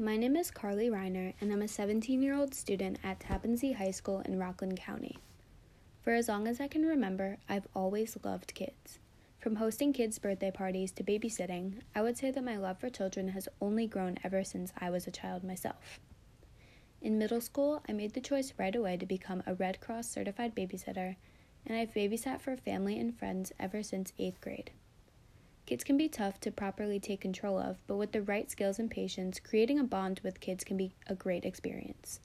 My name is Carly Reiner, and I'm a 17 year old student at Tappan Zee High School in Rockland County. For as long as I can remember, I've always loved kids. From hosting kids' birthday parties to babysitting, I would say that my love for children has only grown ever since I was a child myself. In middle school, I made the choice right away to become a Red Cross certified babysitter, and I've babysat for family and friends ever since 8th grade. Kids can be tough to properly take control of, but with the right skills and patience, creating a bond with kids can be a great experience.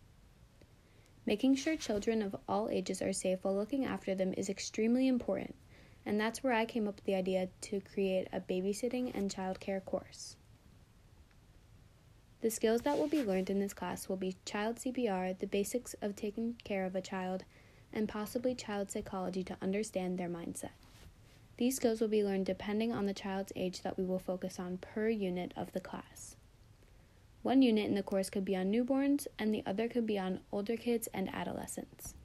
Making sure children of all ages are safe while looking after them is extremely important, and that's where I came up with the idea to create a babysitting and childcare course. The skills that will be learned in this class will be child CPR, the basics of taking care of a child, and possibly child psychology to understand their mindset. These skills will be learned depending on the child's age that we will focus on per unit of the class. One unit in the course could be on newborns, and the other could be on older kids and adolescents.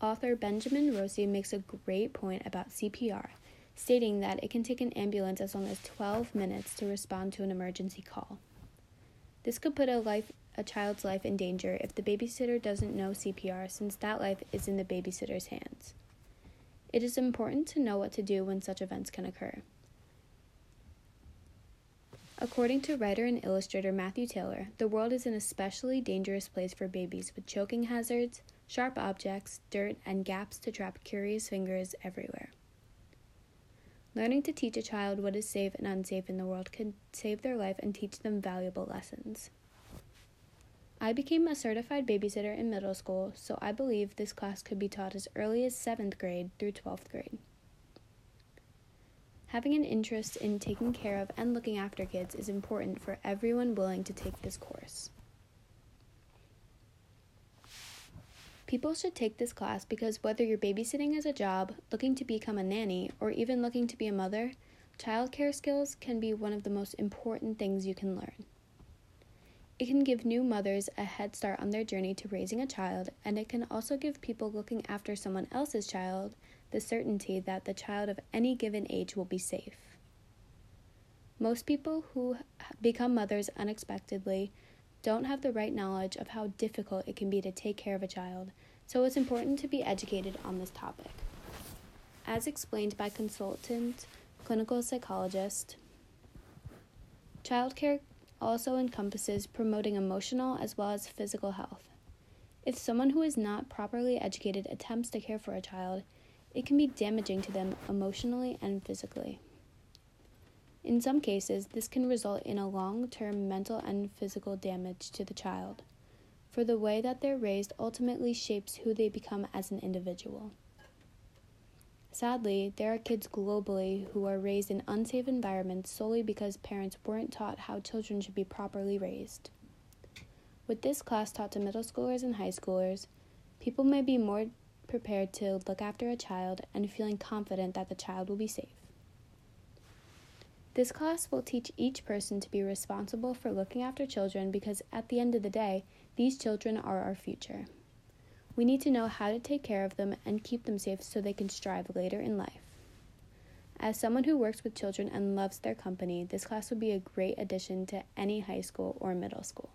Author Benjamin Rossi makes a great point about CPR, stating that it can take an ambulance as long as 12 minutes to respond to an emergency call. This could put a life a child's life in danger if the babysitter doesn't know CPR since that life is in the babysitter's hands. It is important to know what to do when such events can occur. According to writer and illustrator Matthew Taylor, the world is an especially dangerous place for babies with choking hazards, sharp objects, dirt, and gaps to trap curious fingers everywhere. Learning to teach a child what is safe and unsafe in the world can save their life and teach them valuable lessons. I became a certified babysitter in middle school, so I believe this class could be taught as early as 7th grade through 12th grade. Having an interest in taking care of and looking after kids is important for everyone willing to take this course. People should take this class because whether you're babysitting as a job, looking to become a nanny, or even looking to be a mother, childcare skills can be one of the most important things you can learn. It can give new mothers a head start on their journey to raising a child, and it can also give people looking after someone else's child the certainty that the child of any given age will be safe. Most people who become mothers unexpectedly don't have the right knowledge of how difficult it can be to take care of a child, so it's important to be educated on this topic. As explained by consultant clinical psychologist, childcare also encompasses promoting emotional as well as physical health. If someone who is not properly educated attempts to care for a child, it can be damaging to them emotionally and physically. In some cases, this can result in a long term mental and physical damage to the child, for the way that they're raised ultimately shapes who they become as an individual. Sadly, there are kids globally who are raised in unsafe environments solely because parents weren't taught how children should be properly raised. With this class taught to middle schoolers and high schoolers, people may be more prepared to look after a child and feeling confident that the child will be safe. This class will teach each person to be responsible for looking after children because at the end of the day, these children are our future. We need to know how to take care of them and keep them safe so they can strive later in life. As someone who works with children and loves their company, this class would be a great addition to any high school or middle school.